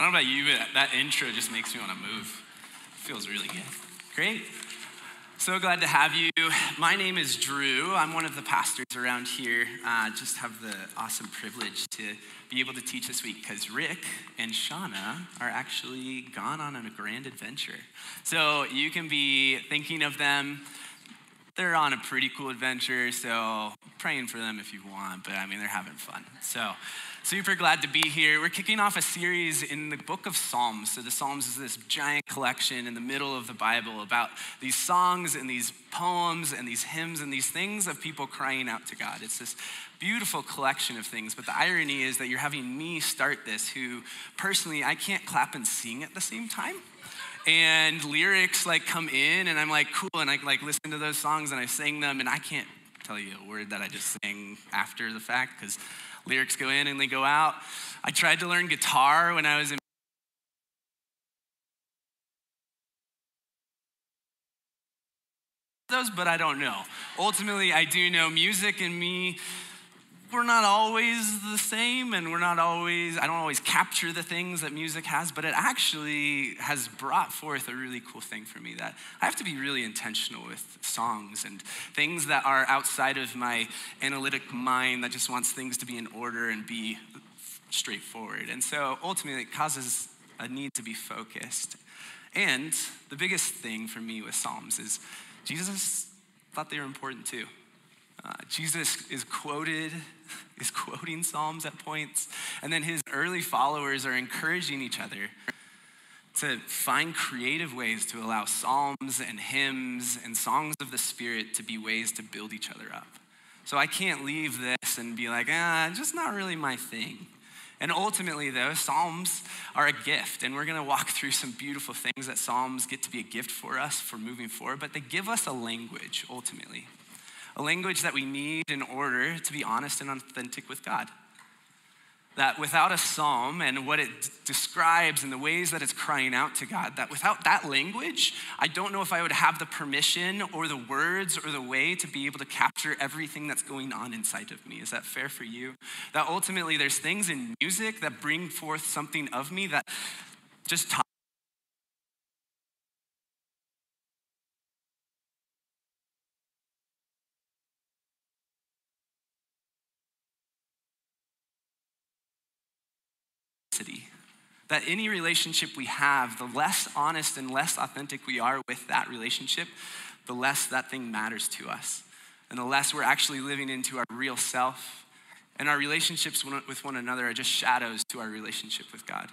I don't know about you, but that intro just makes me want to move. Feels really good. Great. So glad to have you. My name is Drew. I'm one of the pastors around here. Uh, just have the awesome privilege to be able to teach this week because Rick and Shauna are actually gone on a grand adventure. So you can be thinking of them. They're on a pretty cool adventure, so praying for them if you want, but I mean, they're having fun. So Super glad to be here. We're kicking off a series in the book of Psalms. So, the Psalms is this giant collection in the middle of the Bible about these songs and these poems and these hymns and these things of people crying out to God. It's this beautiful collection of things. But the irony is that you're having me start this, who personally, I can't clap and sing at the same time and lyrics like come in and i'm like cool and i like listen to those songs and i sing them and i can't tell you a word that i just sang after the fact because lyrics go in and they go out. I tried to learn guitar when I was in those, but I don't know. Ultimately, I do know music and me we're not always the same and we're not always i don't always capture the things that music has but it actually has brought forth a really cool thing for me that i have to be really intentional with songs and things that are outside of my analytic mind that just wants things to be in order and be straightforward. And so ultimately it causes a need to be focused. And the biggest thing for me with psalms is jesus thought they were important too uh, Jesus is quoted, is quoting Psalms at points, and then his early followers are encouraging each other to find creative ways to allow psalms and hymns and songs of the Spirit to be ways to build each other up. So I can't leave this and be like, ah, just not really my thing. And ultimately, though, Psalms are a gift, and we're gonna walk through some beautiful things that Psalms get to be a gift for us for moving forward, but they give us a language ultimately a language that we need in order to be honest and authentic with God. That without a psalm and what it d- describes and the ways that it's crying out to God, that without that language, I don't know if I would have the permission or the words or the way to be able to capture everything that's going on inside of me. Is that fair for you? That ultimately there's things in music that bring forth something of me that just talk that any relationship we have, the less honest and less authentic we are with that relationship, the less that thing matters to us. And the less we're actually living into our real self. And our relationships with one another are just shadows to our relationship with God.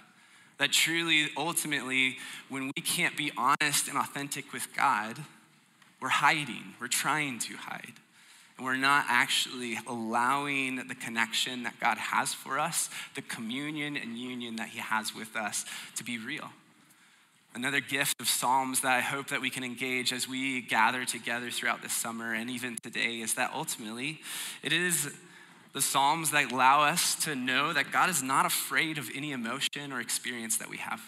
That truly, ultimately, when we can't be honest and authentic with God, we're hiding, we're trying to hide and we're not actually allowing the connection that God has for us, the communion and union that He has with us, to be real. Another gift of Psalms that I hope that we can engage as we gather together throughout this summer and even today is that ultimately it is the Psalms that allow us to know that God is not afraid of any emotion or experience that we have.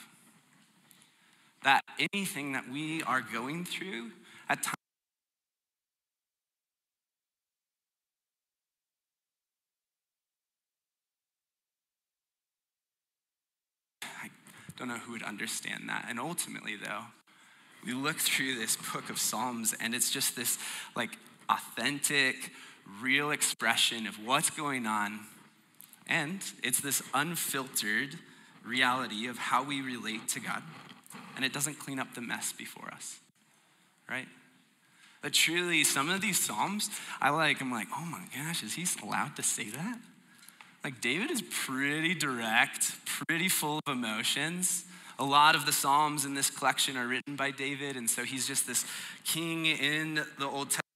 That anything that we are going through at times Don't know who would understand that. And ultimately, though, we look through this book of Psalms and it's just this like authentic, real expression of what's going on. And it's this unfiltered reality of how we relate to God. And it doesn't clean up the mess before us, right? But truly, some of these Psalms, I like, I'm like, oh my gosh, is he allowed to say that? Like, David is pretty direct, pretty full of emotions. A lot of the Psalms in this collection are written by David, and so he's just this king in the Old Testament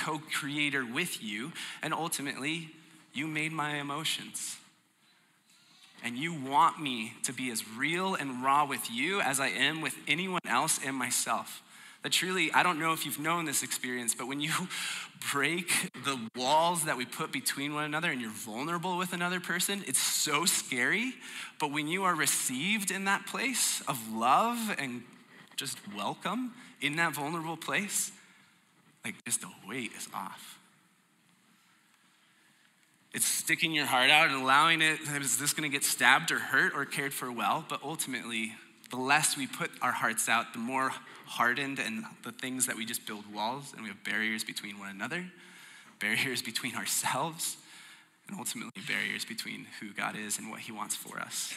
co creator with you, and ultimately, you made my emotions. And you want me to be as real and raw with you as I am with anyone else and myself. That truly, I don't know if you've known this experience, but when you break the walls that we put between one another and you're vulnerable with another person, it's so scary. But when you are received in that place of love and just welcome in that vulnerable place, like just the weight is off. It's sticking your heart out and allowing it, is this gonna get stabbed or hurt or cared for well? But ultimately, the less we put our hearts out, the more hardened and the things that we just build walls and we have barriers between one another, barriers between ourselves, and ultimately barriers between who God is and what He wants for us.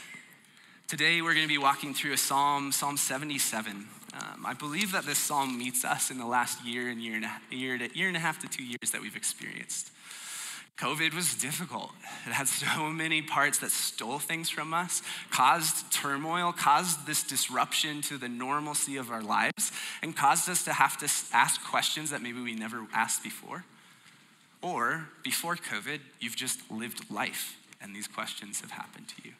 Today, we're going to be walking through a psalm, Psalm 77. Um, I believe that this psalm meets us in the last year and year and a, year, to, year and a half to two years that we've experienced. COVID was difficult. It had so many parts that stole things from us, caused turmoil, caused this disruption to the normalcy of our lives, and caused us to have to ask questions that maybe we never asked before. Or before COVID, you've just lived life, and these questions have happened to you.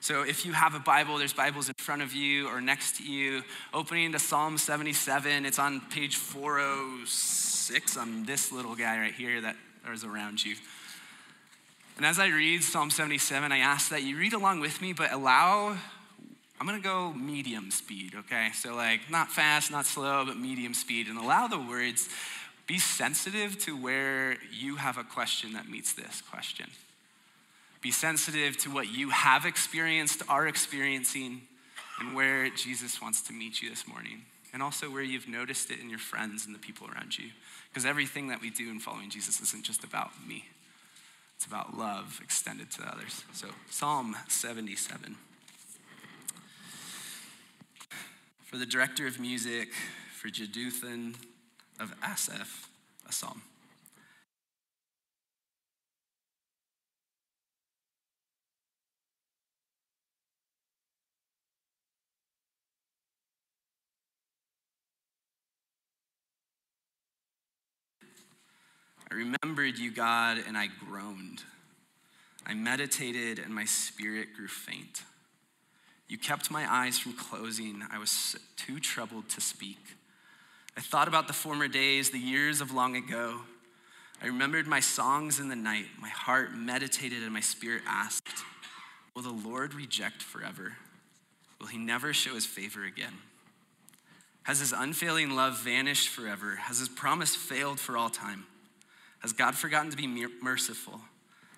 So if you have a Bible, there's Bibles in front of you or next to you. Opening to Psalm 77, it's on page 406 I'm this little guy right here that is around you. And as I read Psalm 77, I ask that you read along with me, but allow, I'm gonna go medium speed, okay? So, like, not fast, not slow, but medium speed, and allow the words, be sensitive to where you have a question that meets this question. Be sensitive to what you have experienced, are experiencing, and where Jesus wants to meet you this morning. And also where you've noticed it in your friends and the people around you. Because everything that we do in following Jesus isn't just about me, it's about love extended to others. So, Psalm 77. For the director of music, for Jeduthun of Asaph, a psalm. I remembered you, God, and I groaned. I meditated, and my spirit grew faint. You kept my eyes from closing. I was too troubled to speak. I thought about the former days, the years of long ago. I remembered my songs in the night. My heart meditated, and my spirit asked, Will the Lord reject forever? Will he never show his favor again? Has his unfailing love vanished forever? Has his promise failed for all time? Has God forgotten to be merciful?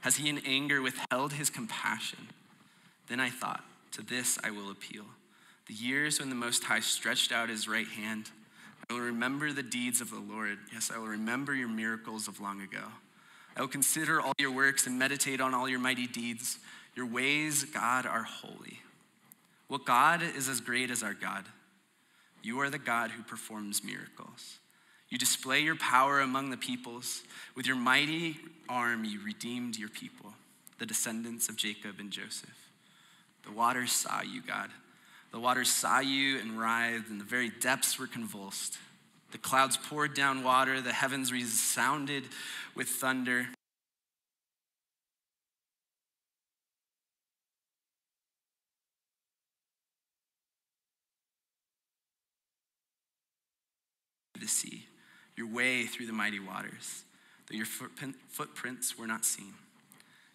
Has he in anger withheld his compassion? Then I thought, to this I will appeal. The years when the Most High stretched out his right hand, I will remember the deeds of the Lord. Yes, I will remember your miracles of long ago. I will consider all your works and meditate on all your mighty deeds. Your ways, God, are holy. What God is as great as our God? You are the God who performs miracles. You display your power among the peoples. With your mighty arm, you redeemed your people, the descendants of Jacob and Joseph. The waters saw you, God. The waters saw you and writhed, and the very depths were convulsed. The clouds poured down water, the heavens resounded with thunder. The sea your way through the mighty waters, though your footprints were not seen.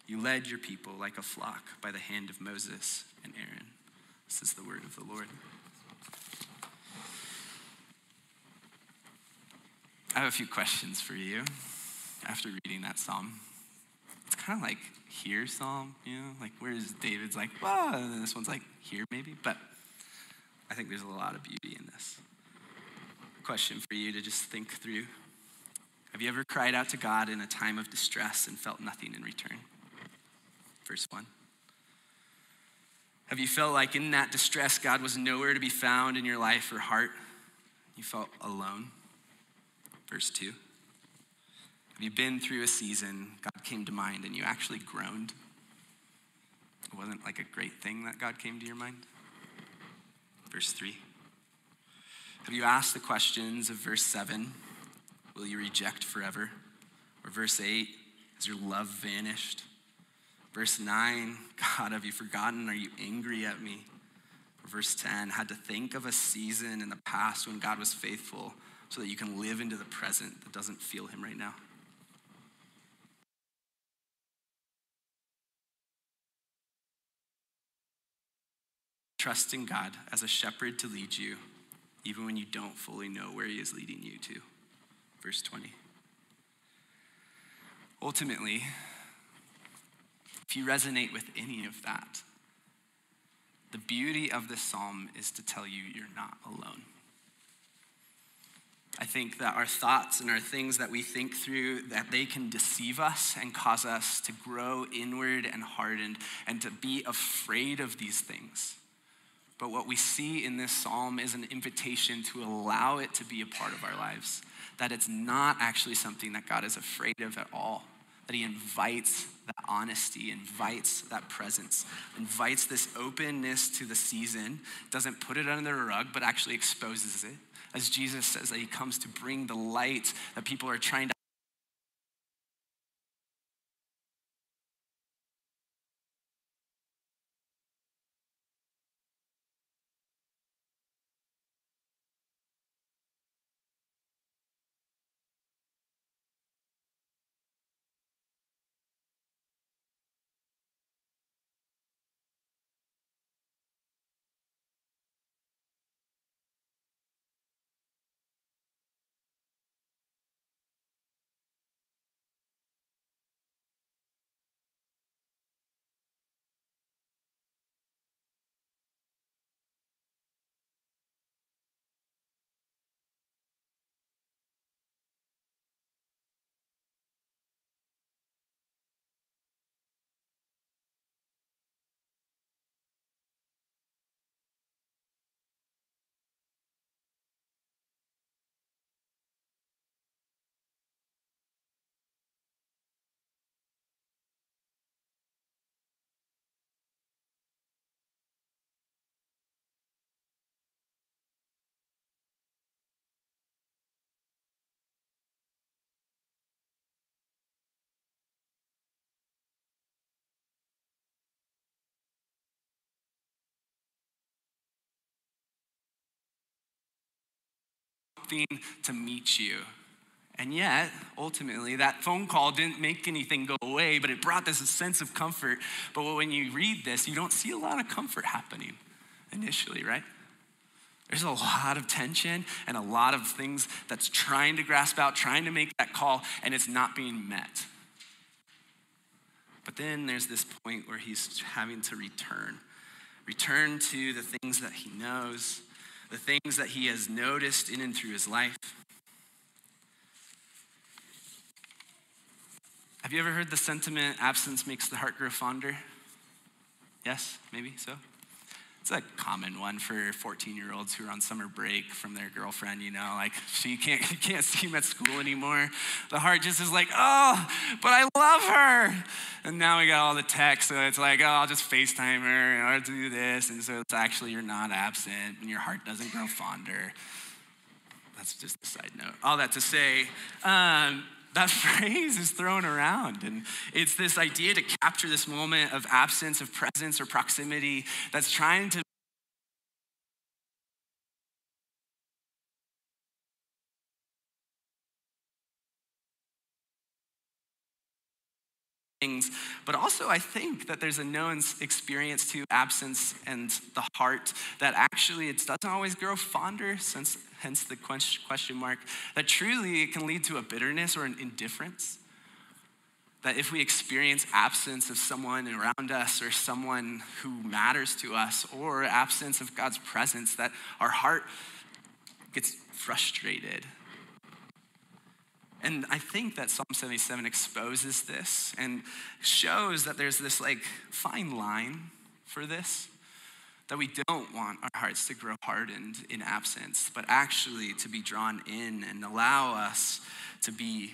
You led your people like a flock by the hand of Moses and Aaron. This is the word of the Lord. I have a few questions for you after reading that psalm. It's kind of like here psalm, you know, like where's David's like, well, and this one's like here maybe, but I think there's a lot of beauty in this question for you to just think through. Have you ever cried out to God in a time of distress and felt nothing in return? Verse 1. Have you felt like in that distress, God was nowhere to be found in your life or heart? You felt alone? Verse 2. Have you been through a season, God came to mind, and you actually groaned? It wasn't like a great thing that God came to your mind? Verse 3. Have you asked the questions of verse 7? will you reject forever? Or verse 8, has your love vanished? Verse 9, God, have you forgotten? Are you angry at me? Or verse 10, had to think of a season in the past when God was faithful so that you can live into the present that doesn't feel Him right now. Trusting God as a shepherd to lead you, even when you don't fully know where He is leading you to. Verse 20. Ultimately, if you resonate with any of that, the beauty of this psalm is to tell you you're not alone. I think that our thoughts and our things that we think through that they can deceive us and cause us to grow inward and hardened and to be afraid of these things. But what we see in this psalm is an invitation to allow it to be a part of our lives. That it's not actually something that God is afraid of at all. That He invites that honesty, invites that presence, invites this openness to the season, doesn't put it under the rug, but actually exposes it. As Jesus says that He comes to bring the light that people are trying to something to meet you. And yet, ultimately, that phone call didn't make anything go away, but it brought this a sense of comfort. But when you read this, you don't see a lot of comfort happening initially, right? There's a lot of tension and a lot of things that's trying to grasp out, trying to make that call, and it's not being met. But then there's this point where he's having to return return to the things that he knows, the things that he has noticed in and through his life. Have you ever heard the sentiment, absence makes the heart grow fonder? Yes, maybe so. It's a common one for 14 year olds who are on summer break from their girlfriend, you know, like she can't, you can't see him at school anymore. The heart just is like, oh, but I love her. And now we got all the text, so it's like, oh, I'll just FaceTime her and I'll do this. And so it's actually you're not absent and your heart doesn't grow fonder. That's just a side note. All that to say, um, that phrase is thrown around. And it's this idea to capture this moment of absence, of presence, or proximity that's trying to things, but also I think that there's a known experience to absence and the heart that actually it doesn't always grow fonder, since hence the question mark, that truly it can lead to a bitterness or an indifference. That if we experience absence of someone around us or someone who matters to us or absence of God's presence, that our heart gets frustrated and I think that Psalm 77 exposes this and shows that there's this like fine line for this. That we don't want our hearts to grow hardened in absence, but actually to be drawn in and allow us to be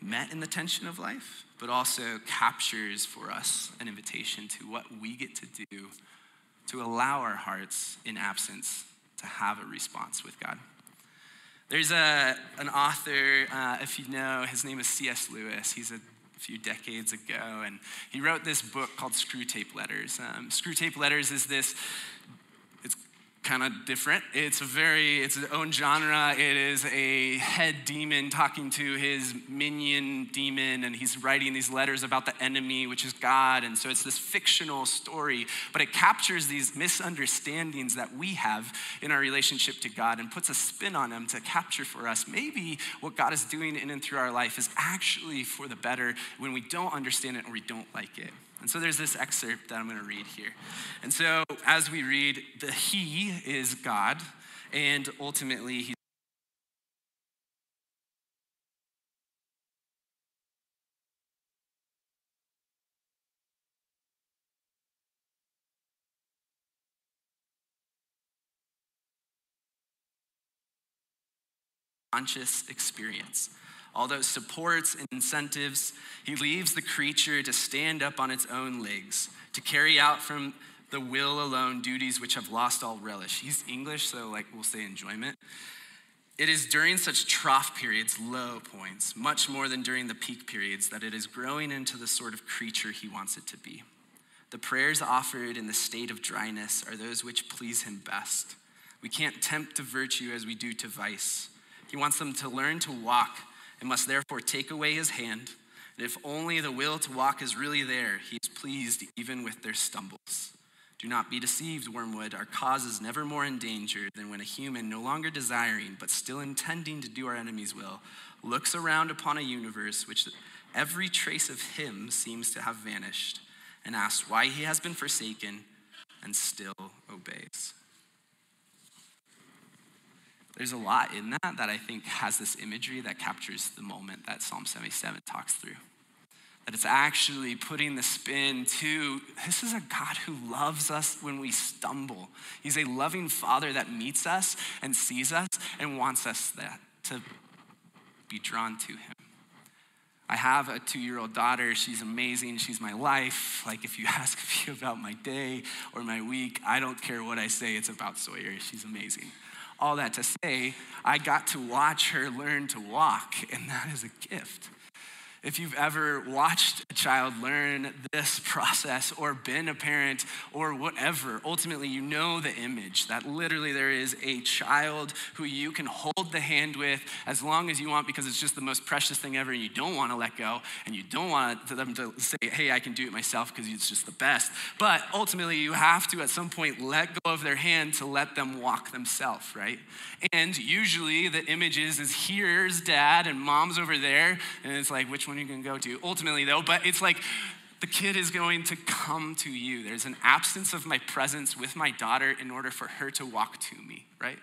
met in the tension of life, but also captures for us an invitation to what we get to do to allow our hearts in absence to have a response with God. There's a, an author, uh, if you know, his name is C.S. Lewis. He's a few decades ago, and he wrote this book called Screwtape Letters. Um, Screwtape Letters is this kind of different. It's a very, it's its own genre. It is a head demon talking to his minion demon, and he's writing these letters about the enemy, which is God. And so it's this fictional story, but it captures these misunderstandings that we have in our relationship to God and puts a spin on them to capture for us maybe what God is doing in and through our life is actually for the better when we don't understand it or we don't like it. And so there's this excerpt that I'm going to read here. And so as we read, the He is God, and ultimately He's conscious experience all those supports and incentives, he leaves the creature to stand up on its own legs, to carry out from the will alone duties which have lost all relish. He's English, so like we'll say enjoyment. It is during such trough periods, low points, much more than during the peak periods, that it is growing into the sort of creature he wants it to be. The prayers offered in the state of dryness are those which please him best. We can't tempt to virtue as we do to vice. He wants them to learn to walk and must therefore take away his hand. And if only the will to walk is really there, he is pleased even with their stumbles. Do not be deceived, Wormwood. Our cause is never more in danger than when a human, no longer desiring, but still intending to do our enemy's will, looks around upon a universe which every trace of him seems to have vanished, and asks why he has been forsaken and still obeys. There's a lot in that that I think has this imagery that captures the moment that Psalm 77 talks through. That it's actually putting the spin to this is a God who loves us when we stumble. He's a loving father that meets us and sees us and wants us that to be drawn to him. I have a two year old daughter. She's amazing. She's my life. Like, if you ask me about my day or my week, I don't care what I say, it's about Sawyer. She's amazing all that to say, I got to watch her learn to walk, and that is a gift. If you've ever watched a child learn this process or been a parent or whatever, ultimately you know the image that literally there is a child who you can hold the hand with as long as you want because it's just the most precious thing ever and you don't want to let go and you don't want them to say, hey, I can do it myself because it's just the best. But ultimately you have to at some point let go of their hand to let them walk themselves, right? And usually the image is, is here's dad and mom's over there and it's like, which one one you can go to ultimately, though, but it's like the kid is going to come to you. There's an absence of my presence with my daughter in order for her to walk to me, right?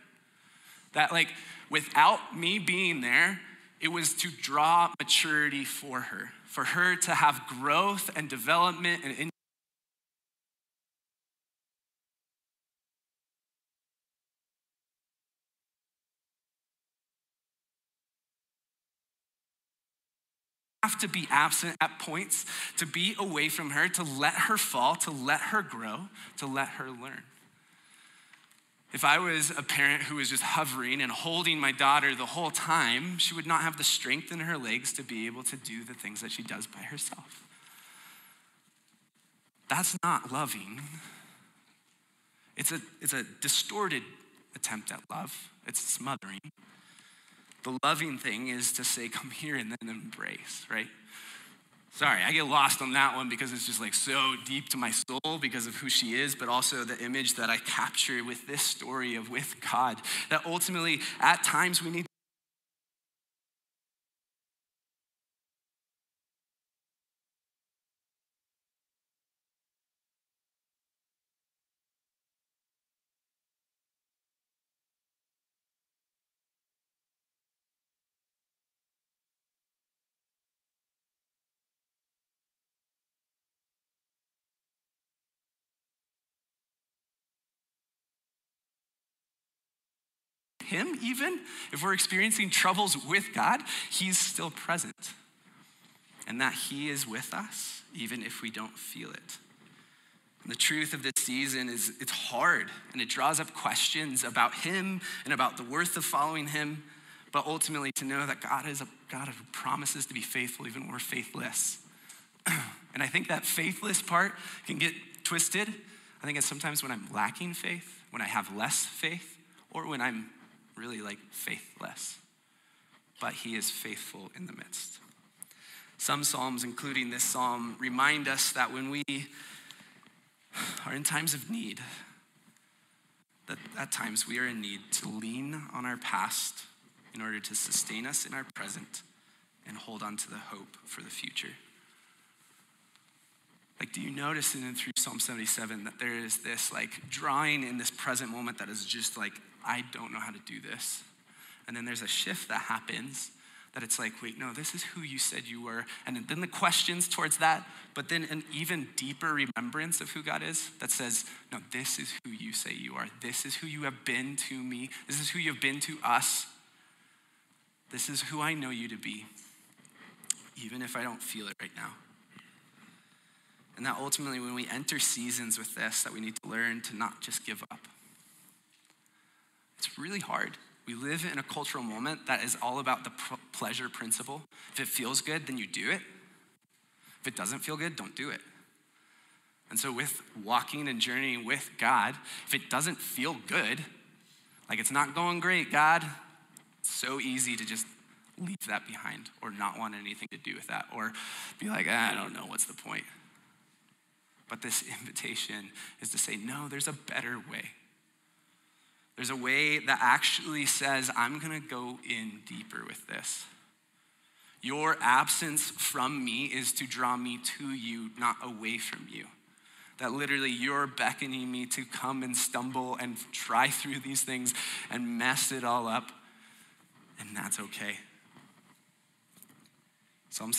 That, like, without me being there, it was to draw maturity for her, for her to have growth and development and have to be absent at points, to be away from her, to let her fall, to let her grow, to let her learn. If I was a parent who was just hovering and holding my daughter the whole time, she would not have the strength in her legs to be able to do the things that she does by herself. That's not loving. It's a, it's a distorted attempt at love, it's smothering. The loving thing is to say, come here and then embrace, right? Sorry, I get lost on that one because it's just like so deep to my soul because of who she is, but also the image that I capture with this story of with God. That ultimately, at times, we need Him, even if we're experiencing troubles with God, He's still present. And that He is with us, even if we don't feel it. And the truth of this season is it's hard and it draws up questions about Him and about the worth of following Him. but ultimately to know that God is a God who promises to be faithful even when we're faithless. and I think that faithless part can get twisted. I think it's sometimes when I'm lacking faith, when I have less faith, or when I'm really like faithless. But He is faithful in the midst. Some Psalms, including this Psalm, remind us that when we are in times of need, that at times we are in need to lean on our past in order to sustain us in our present and hold on to the hope for the future. Like, do you notice in through Psalm 77 that there is this like drawing in this present moment that is just like, I don't know how to do this. And then there's a shift that happens that it's like, wait, no, this is who you said you were. And then the questions towards that, but then an even deeper remembrance of who God is that says, no, this is who you say you are. This is who you have been to me. This is who you have been to us. This is who I know you to be, even if I don't feel it right now. And that ultimately, when we enter seasons with this, that we need to learn to not just give up. It's really hard. We live in a cultural moment that is all about the pleasure principle. If it feels good, then you do it. If it doesn't feel good, don't do it. And so, with walking and journeying with God, if it doesn't feel good, like it's not going great, God, it's so easy to just leave that behind or not want anything to do with that or be like, ah, I don't know, what's the point? But this invitation is to say, no, there's a better way. There's a way that actually says, I'm going to go in deeper with this. Your absence from me is to draw me to you, not away from you. That literally you're beckoning me to come and stumble and try through these things and mess it all up, and that's okay. Psalm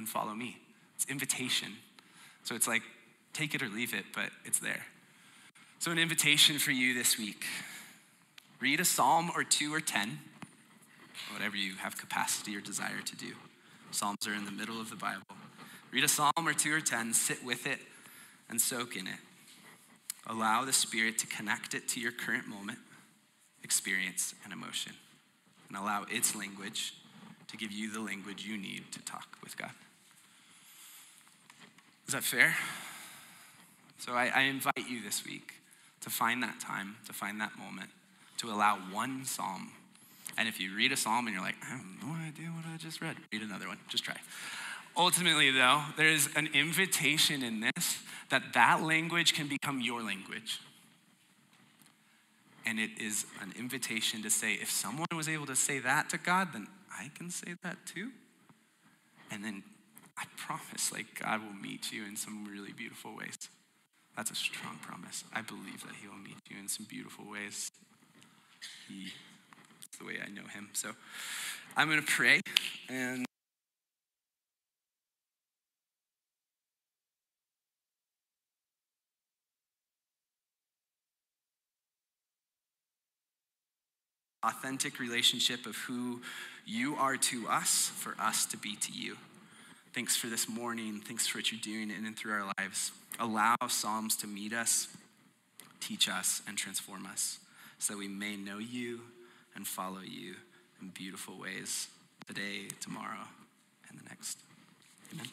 and follow me. It's invitation. So it's like, take it or leave it, but it's there. So, an invitation for you this week read a psalm or two or ten, whatever you have capacity or desire to do. Psalms are in the middle of the Bible. Read a psalm or two or ten, sit with it, and soak in it. Allow the Spirit to connect it to your current moment, experience, and emotion, and allow its language to give you the language you need to talk with God. Is that fair? So I, I, invite you this week to find that time, to find that moment, to allow one psalm. And if you read a psalm and you're like, I have no idea what I just read, read another one. Just try. Ultimately, though, there is an invitation in this that that language can become your language. And it is an invitation to say, if someone was able to say that to God, then I can say that too. And then I promise, like, God will meet you in some really beautiful ways. That's a strong promise. I believe that He will meet you in some beautiful ways. He, the way I know Him. So I'm going to pray and. authentic relationship of who you are to us for us to be to you Thanks for this morning. Thanks for what you're doing in and through our lives. Allow Psalms to meet us, teach us, and transform us so that we may know you and follow you in beautiful ways today, tomorrow, and the next. Amen.